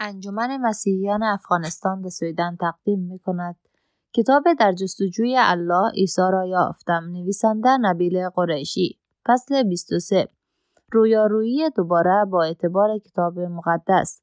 انجمن مسیحیان افغانستان به سویدن تقدیم می کند کتاب در جستجوی الله عیسی را یافتم نویسنده نبیل قریشی. فصل 23 رویارویی دوباره با اعتبار کتاب مقدس.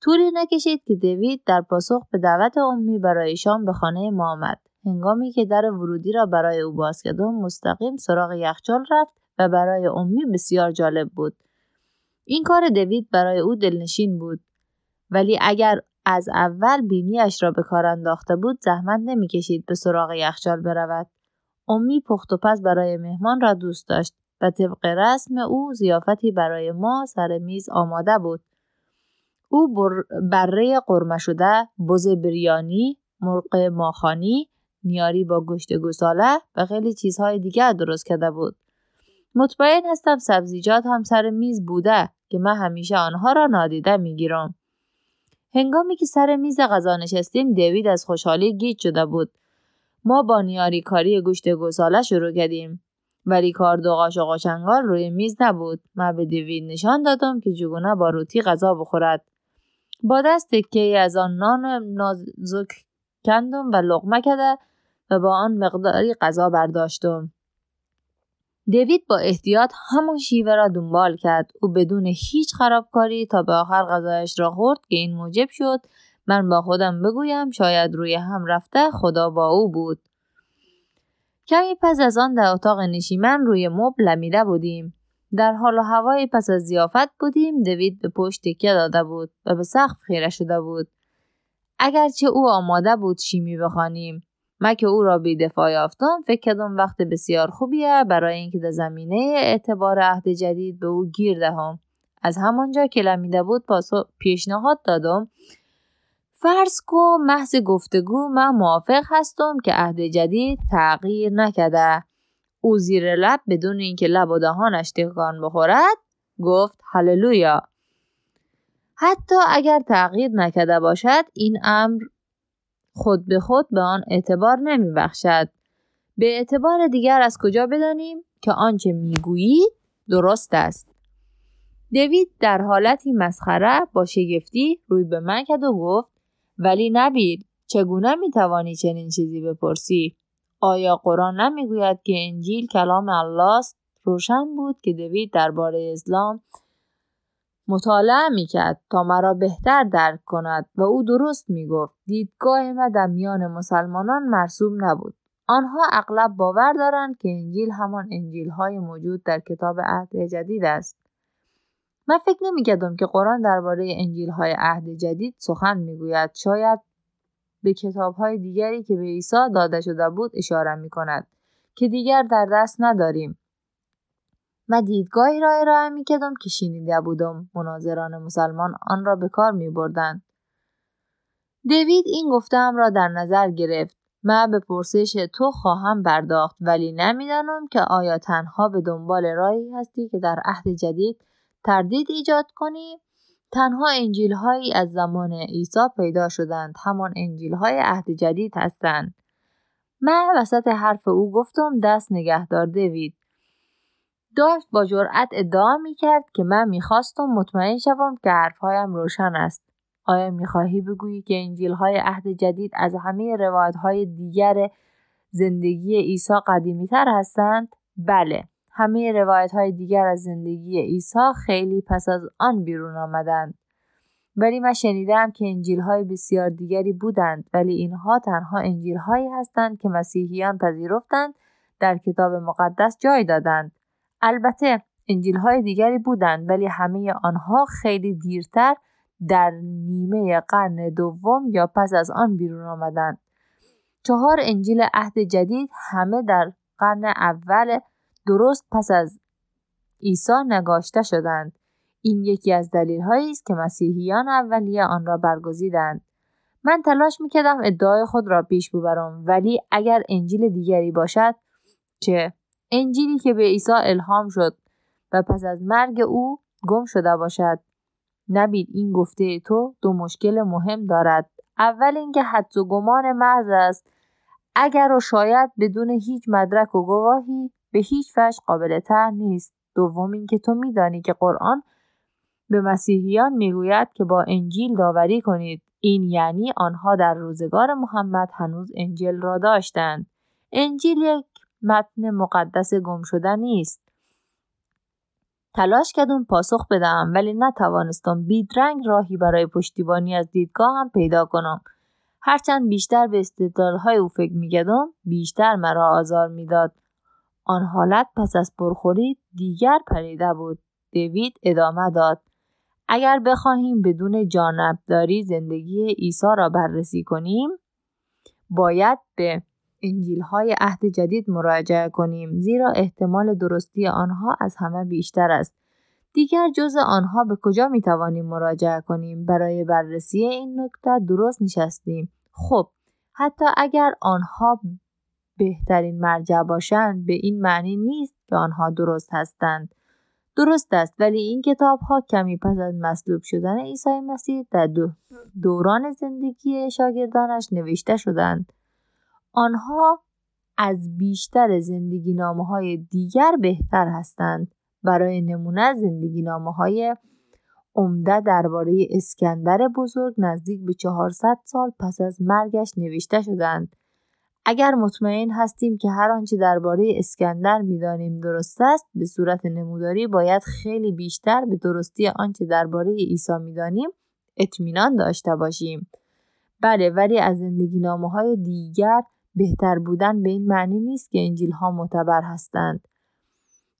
طولی نکشید که دیوید در پاسخ به دعوت امی برای شام به خانه ما آمد. هنگامی که در ورودی را برای او باز کردم مستقیم سراغ یخچال رفت و برای امی بسیار جالب بود. این کار دوید برای او دلنشین بود. ولی اگر از اول بینیش را به کار انداخته بود زحمت نمی‌کشید به سراغ یخچال برود. امی پخت و پس برای مهمان را دوست داشت و طبق رسم او زیافتی برای ما سر میز آماده بود. او بره قرمه شده بز بریانی مرغ ماخانی نیاری با گوشت گوساله و خیلی چیزهای دیگر درست کرده بود. مطمئن هستم سبزیجات هم سر میز بوده که من همیشه آنها را نادیده می‌گیرم. هنگامی که سر میز غذا نشستیم دیوید از خوشحالی گیج شده بود. ما با نیاری کاری گوشت گوساله شروع کردیم. ولی کار دو قاشق و روی میز نبود. من به دیوید نشان دادم که جگونه با روتی غذا بخورد. با دست تکه از آن نان نازک کندم و لغمه کرده و با آن مقداری غذا برداشتم. دیوید با احتیاط همان شیوه را دنبال کرد. او بدون هیچ خرابکاری تا به آخر غذایش را خورد که این موجب شد. من با خودم بگویم شاید روی هم رفته خدا با او بود. کمی پس از آن در اتاق نشیمن روی مبل لمیده بودیم. در حال و هوای پس از زیافت بودیم. دوید به پشت تکیه داده بود و به سقف خیره شده بود. اگرچه او آماده بود شیمی بخوانیم. من که او را بی دفاع یافتم فکر کردم وقت بسیار خوبیه. برای اینکه در زمینه اعتبار عهد جدید به او گیر دهم. از همانجا که لمیده بود پاسو پیشنهاد دادم. فرض کو محض گفتگو من موافق هستم که عهد جدید تغییر نکده او زیر لب بدون اینکه لب و دهانش تکان بخورد گفت هللویا. حتی اگر تغییر نکده باشد این امر خود به خود به آن اعتبار نمی بخشد. به اعتبار دیگر از کجا بدانیم که آنچه می‌گویید درست است. دوید در حالتی مسخره با شگفتی روی به من کرد و گفت ولی نبیل چگونه می‌توانی چنین چیزی بپرسی آیا قرآن نمی‌گوید که انجیل کلام الله است روشن بود که دوید درباره اسلام مطالعه می‌کرد تا مرا بهتر درک کند و او درست می‌گفت. دیدگاه ما در میان مسلمانان مرسوم نبود. آنها اغلب باور دارند که انجیل همان انجیل های موجود در کتاب عهد جدید است. من فکر نمی‌کردم که قرآن درباره انجیل های عهد جدید سخن می‌گوید. شاید به کتاب های دیگری که به عیسی داده شده بود اشاره می کند که دیگر در دست نداریم. و دیدگاهی را ارائه می کدم که شینیده بودم مناظران مسلمان آن را به کار می بردن. دیوید این گفتم را در نظر گرفت. من به پرسش تو خواهم برداخت ولی نمی‌دانم که آیا تنها به دنبال راهی هستی که در عهد جدید تردید ایجاد کنی؟ تنها انجیل هایی از زمان عیسی پیدا شدند همان انجیل های عهد جدید هستند. من وسط حرف او گفتم دست نگهدار دوید. داشت با جرأت ادعا می کرد که من می‌خواستم مطمئن شوم که حرفهایم روشن است. آیا می‌خواهی بگویی که انجیل های عهد جدید از همه روایت های دیگر زندگی عیسی قدیمی تر هستند؟ بله. همه روایت های دیگر از زندگی عیسی خیلی پس از آن بیرون آمدند. ولی من شنیدم که انجیل های بسیار دیگری بودند ولی اینها تنها انجیل هایی هستند که مسیحیان پذیرفتند در کتاب مقدس جای دادند. البته انجیل های دیگری بودند ولی همه آنها خیلی دیرتر در نیمه قرن دوم یا پس از آن بیرون آمدند. چهار انجیل عهد جدید همه در قرن اول درست پس از عیسی نگاشته شدند. این یکی از دلیل هایی است که مسیحیان اولیه آن را برگزیدند. من تلاش می‌کردم ادعای خود را پیش ببرم ولی اگر انجیل دیگری باشد چه انجیلی که به عیسی الهام شد و پس از مرگ او گم شده باشد. نبید این گفته تو دو مشکل مهم دارد. اول اینکه حدس و گمان محض است. اگر و شاید بدون هیچ مدرک و گواهی به هیچ وجه قابل تر نیست. دوم اینکه تو میدانی که قرآن به مسیحیان می‌گوید که با انجیل داوری کنید. این یعنی آنها در روزگار محمد هنوز انجیل را داشتند. انجیل یک متن مقدس گم شده نیست. تلاش کردم پاسخ بدم ولی نتوانستم بیدرنگ راهی برای پشتیبانی از دیدگاهم پیدا کنم. هرچند بیشتر به های او فکر می‌کردم بیشتر مرا آزار می‌داد. آن حالت پس از پرخوری دیگر پریده بود. دیوید ادامه داد. اگر بخواهیم بدون جانبداری زندگی عیسی را بررسی کنیم باید به انجیل های عهد جدید مراجعه کنیم زیرا احتمال درستی آنها از همه بیشتر است. دیگر جز آنها به کجا می توانیم مراجعه کنیم؟ برای بررسی این نکته درست نشستیم. خب حتی اگر آنها بهترین مرجع باشند به این معنی نیست که آنها درست هستند. درست است ولی این کتاب ها کمی پس از مصلوب شدن عیسی مسیح در دوران زندگی شاگردانش نوشته شدند. آنها از بیشتر زندگی نامه های دیگر بهتر هستند. برای نمونه زندگی نامه های عمده درباره اسکندر بزرگ نزدیک به 400 سال پس از مرگش نوشته شدند. اگر مطمئن هستیم که هر آنچه درباره اسکندر می‌دانیم درست است به صورت نموداری باید خیلی بیشتر به درستی آنچه درباره عیسی می‌دانیم اطمینان داشته باشیم. بله ولی از زندگی نامه های دیگر بهتر بودن به این معنی نیست که انجیل ها معتبر هستند.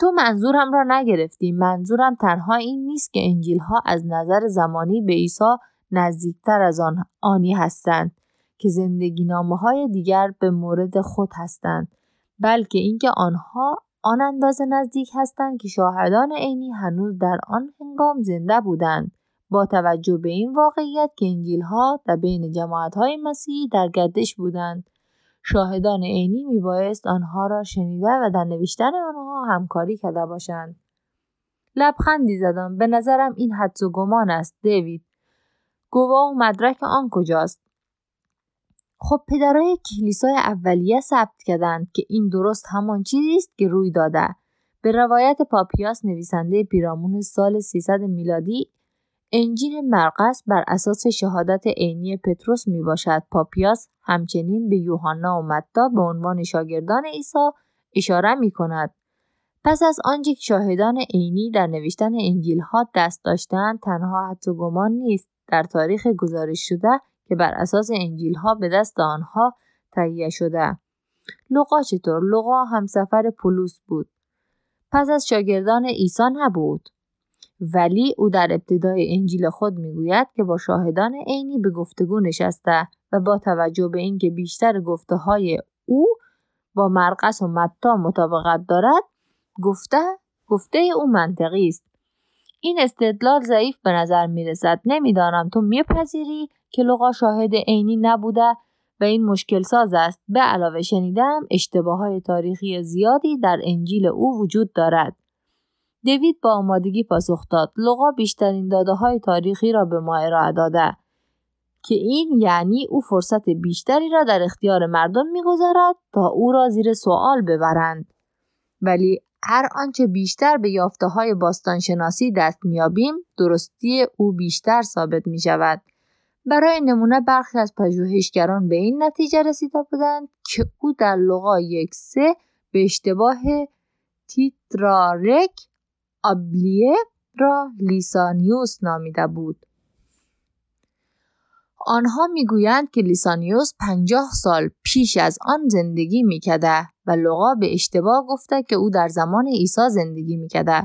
تو منظورم را نگرفتی. منظورم تنها این نیست که انجیل ها از نظر زمانی به عیسی نزدیکتر از آن آنی هستند که زندگی نامه های دیگر به مورد خود هستند بلکه اینکه آنها آن اندازه نزدیک هستند که شاهدان عینی هنوز در آن هنگام زنده بودند. با توجه به این واقعیت که انجیل ها در بین جماعت های مسیحی در گردش بودند. شاهدان عینی میبایست آنها را شنیده و در نوشتن آنها همکاری کرده باشند. لبخندی زدم. به نظرم این حدس و گمان است دیوید. گواه و مدرک آن کجاست؟ خب پدرای کلیسای اولیه ثبت کردند که این درست همان چیزی است که روی داده. به روایت پاپیاس نویسنده پیرامون سال 300 میلادی انجیل مرقس بر اساس شهادت عینی پتروس می باشد. پاپیاس همچنین به یوحنا و متا به عنوان شاگردان عیسی اشاره می کند. پس از آنچه شاهدان عینی در نوشتن انجیل ها دست داشتند تنها و گمان نیست در تاریخ گزارش شده که بر اساس انجیل ها به دست آنها تهیه شده. لوقا چطور؟ لوقا همسفر پولوس بود. پس از شاگردان عیسی نبود. ولی او در ابتدای انجیل خود می‌گوید که با شاهدان عینی به گفتگو نشسته و با توجه به اینکه بیشتر گفته های او با مرقس و متا مطابقت دارد گفته گفته او منطقی است. این استدلال ضعیف به نظر می رسد نمی‌دانم تو میپذیری که لغا شاهد عینی نبوده و این مشکل ساز است. به علاوه شنیدم اشتباه های تاریخی زیادی در انجیل او وجود دارد. دیوید با آمادگی پاسخ داد. لغا بیشترین داده های تاریخی را به ما ارائه داده. که این یعنی او فرصت بیشتری را در اختیار مردم می‌گذارد تا او را زیر سوال ببرند. ولی هر آنچه بیشتر به یافته های باستانشناسی دست میابیم درستی او بیشتر ثابت می شود. برای نمونه برخی از پژوهشگران به این نتیجه رسیده بودند که او در لغا یک سه به اشتباه تیترارک آبلیه را لیسانیوس نامیده بود. آنها می‌گویند که لیسانیوس پنجاه سال پیش از آن زندگی میکده و لغا به اشتباه گفته که او در زمان عیسی زندگی میکده.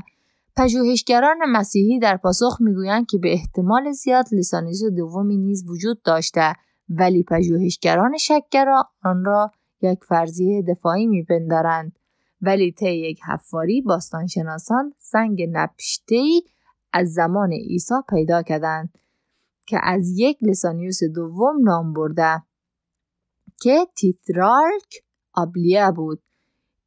پژوهشگران مسیحی در پاسخ می‌گویند که به احتمال زیاد لیسانیوس دومی نیز وجود داشته ولی پژوهشگران شکگرا آن را یک فرضیه دفاعی میپندارند. ولی طی یک حفاری باستانشناسان سنگ نپشتهای از زمان عیسی پیدا کردند که از یک لسانیوس دوم نام برده که تیترالک آبلیه بود.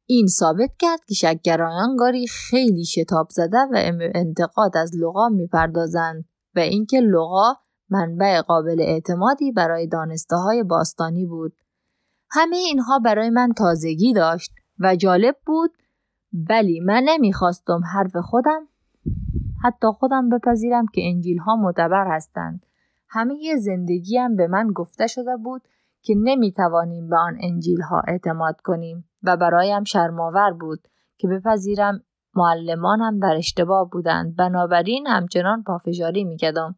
این ثابت کرد که شکگرایان گاری خیلی شتاب زده و انتقاد از لغا می‌پردازند و اینکه لغا منبع قابل اعتمادی برای دانسته های باستانی بود. همه اینها برای من تازگی داشت. و جالب بود. ولی من نمی‌خواستم حرف خودم حتی خودم بپذیرم که انجیل ها معتبر هستند. همه زندگیم به من گفته شده بود که نمی‌توانیم به آن انجیل ها اعتماد کنیم و برایم شرماور بود که بپذیرم معلمانم در اشتباه بودند. بنابراین همچنان پافشاری می‌کردم.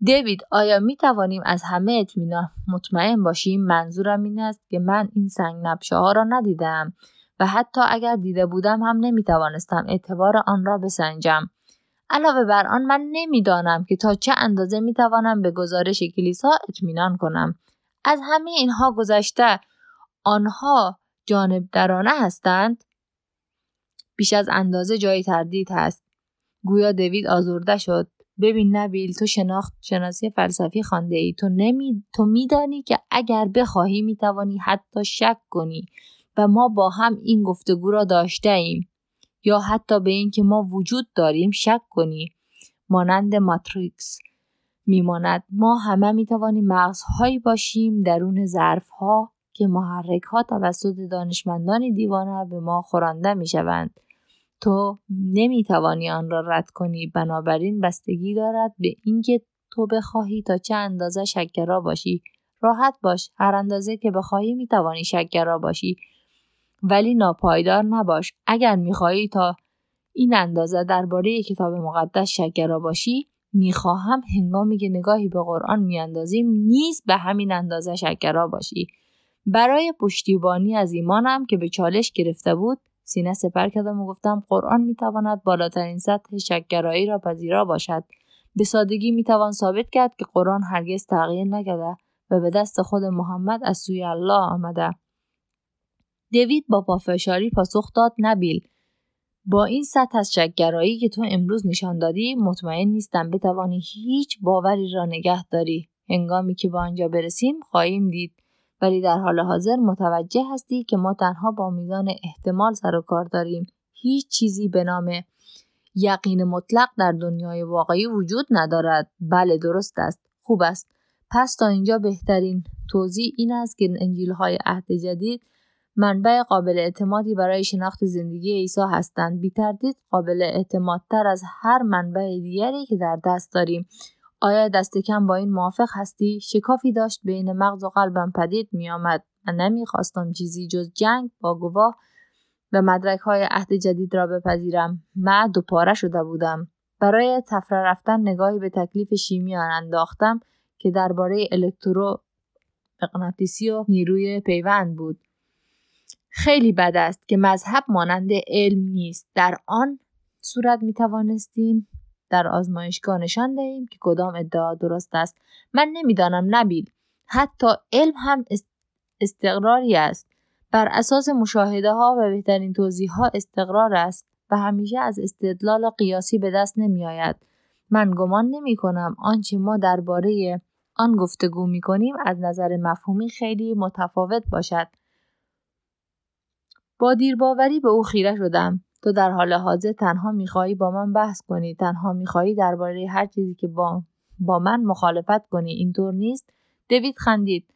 دیوید آیا می توانیم از همه اطمینان مطمئن باشیم؟ منظورم این است که من این سنگ نبشه ها را ندیدم و حتی اگر دیده بودم هم نمی توانستم اعتبار آن را بسنجم. علاوه بر آن من نمی‌دانم که تا چه اندازه می توانم به گزارش کلیسا اطمینان کنم. از همه اینها گذشته آنها جانب درانه هستند؟ بیش از اندازه جای تردید هست. گویا دوید آزرده شد. ببین نبیل تو شناخت شناسی فلسفی خانده ای تو نمی تو میدانی که اگر بخواهی می‌توانی حتی شک کنی. و ما با هم این گفتگو را داشته ایم. یا حتی به اینکه ما وجود داریم شک کنی. مانند ماتریکس. میماند ما همه می‌توانیم مغزهایی باشیم درون ظرفها که محرک ها توسط دانشمندان دیوانه به ما خورانده می‌شوند. تو نمی‌توانی آن را رد کنی. بنابراین بستگی دارد به اینکه تو بخواهی تا چه اندازه شکرا باشی. راحت باش. هر اندازه که بخواهی می‌توانی شکرا باشی. ولی ناپایدار نباش. اگر می‌خواهی تا این اندازه درباره کتاب مقدس شکرا باشی می‌خواهم هنگامی که نگاهی به قرآن میاندازیم نیز به همین اندازه شکرا باشی. برای پشتیبانی از ایمانم که به چالش گرفته بود سینه سپر کردم و گفتم قرآن می‌تواند بالاترین سطح شکگرایی را پذیرا باشد. به سادگی می‌توان ثابت کرد که قرآن هرگز تغییر نکرده و به دست خود محمد از سوی الله آمده. دوید با پافشاری پاسخ داد نبیل با این سطح از شکگرایی که تو امروز نشان دادی مطمئن نیستم بتوانی هیچ باوری را نگه داری. هنگامی که به آنجا برسیم خواهیم دید. ولی در حال حاضر متوجه هستی که ما تنها با میزان احتمال سر و کار داریم. هیچ چیزی به نام یقین مطلق در دنیای واقعی وجود ندارد. بله درست است. خوب است. پس تا اینجا بهترین توضیح این است که انجیل های عهد جدید منبع قابل اعتمادی برای شناخت زندگی عیسی هستند. بی تردید قابل اعتمادتر از هر منبع دیگری که در دست داریم. آیا دست کم با این موافق هستی؟ شکافی داشت بین مغز و قلبم پدید می آمد و نمی‌خواستم چیزی جز جنگ با گواه و مدرک های عهد جدید را بپذیرم. من دوپاره شده بودم. برای تفره رفتن نگاهی به تکلیف شیمی آن انداختم که درباره الکترو مغناطیسی و نیروی پیوند بود. خیلی بد است که مذهب مانند علم نیست در آن صورت می توانستیم در آزمایشگاه نشان دهیم که کدام ادعا درست است من نمی‌دانم نبیل حتی علم هم استقراری است بر اساس مشاهده ها و بهترین توضیح ها استقرار است و همیشه از استدلال قیاسی به دست نمی آید. من گمان نمی کنم آنچه ما درباره آن گفتگو می کنیم از نظر مفهومی خیلی متفاوت باشد. با دیرباوری به او خیره شدم. تو در حال حاضر تنها می‌خواهی با من بحث کنی. تنها می‌خواهی درباره هر چیزی که با با من مخالفت کنی. اینطور نیست. دوید خندید.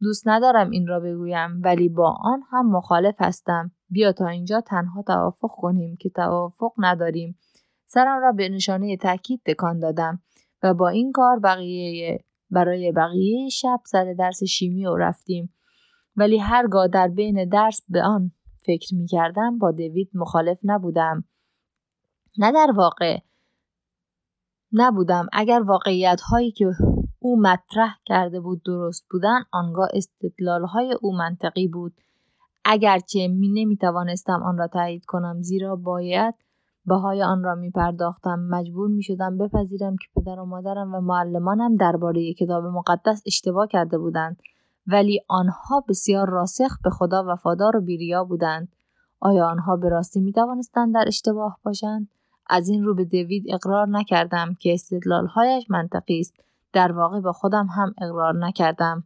دوست ندارم این را بگویم ولی با آن هم مخالف هستم. بیا تا اینجا تنها توافق کنیم که توافق نداریم. سرم را به نشانه تاکید تکان دادم و با این کار بقیه برای بقیه شب سر درس شیمی و رفتیم. ولی هرگاه در بین درس به آن فکر می کردم با دوید مخالف نبودم. نه در واقع نبودم. اگر واقعیت هایی که او مطرح کرده بود درست بودن آنگاه استدلال های او منطقی بود. اگرچه می نمی توانستم آن را تایید کنم زیرا باید بهای آن را می پرداختم. مجبور می شدم بپذیرم که پدر و مادرم و معلمانم درباره کتاب مقدس اشتباه کرده بودند. ولی آنها بسیار راسخ به خدا وفادار و بیریا بودند. آیا آنها به راستی می توانستند در اشتباه باشند؟ از این رو به دوید اقرار نکردم که استدلالهایش منطقی است. در واقع به خودم هم اقرار نکردم.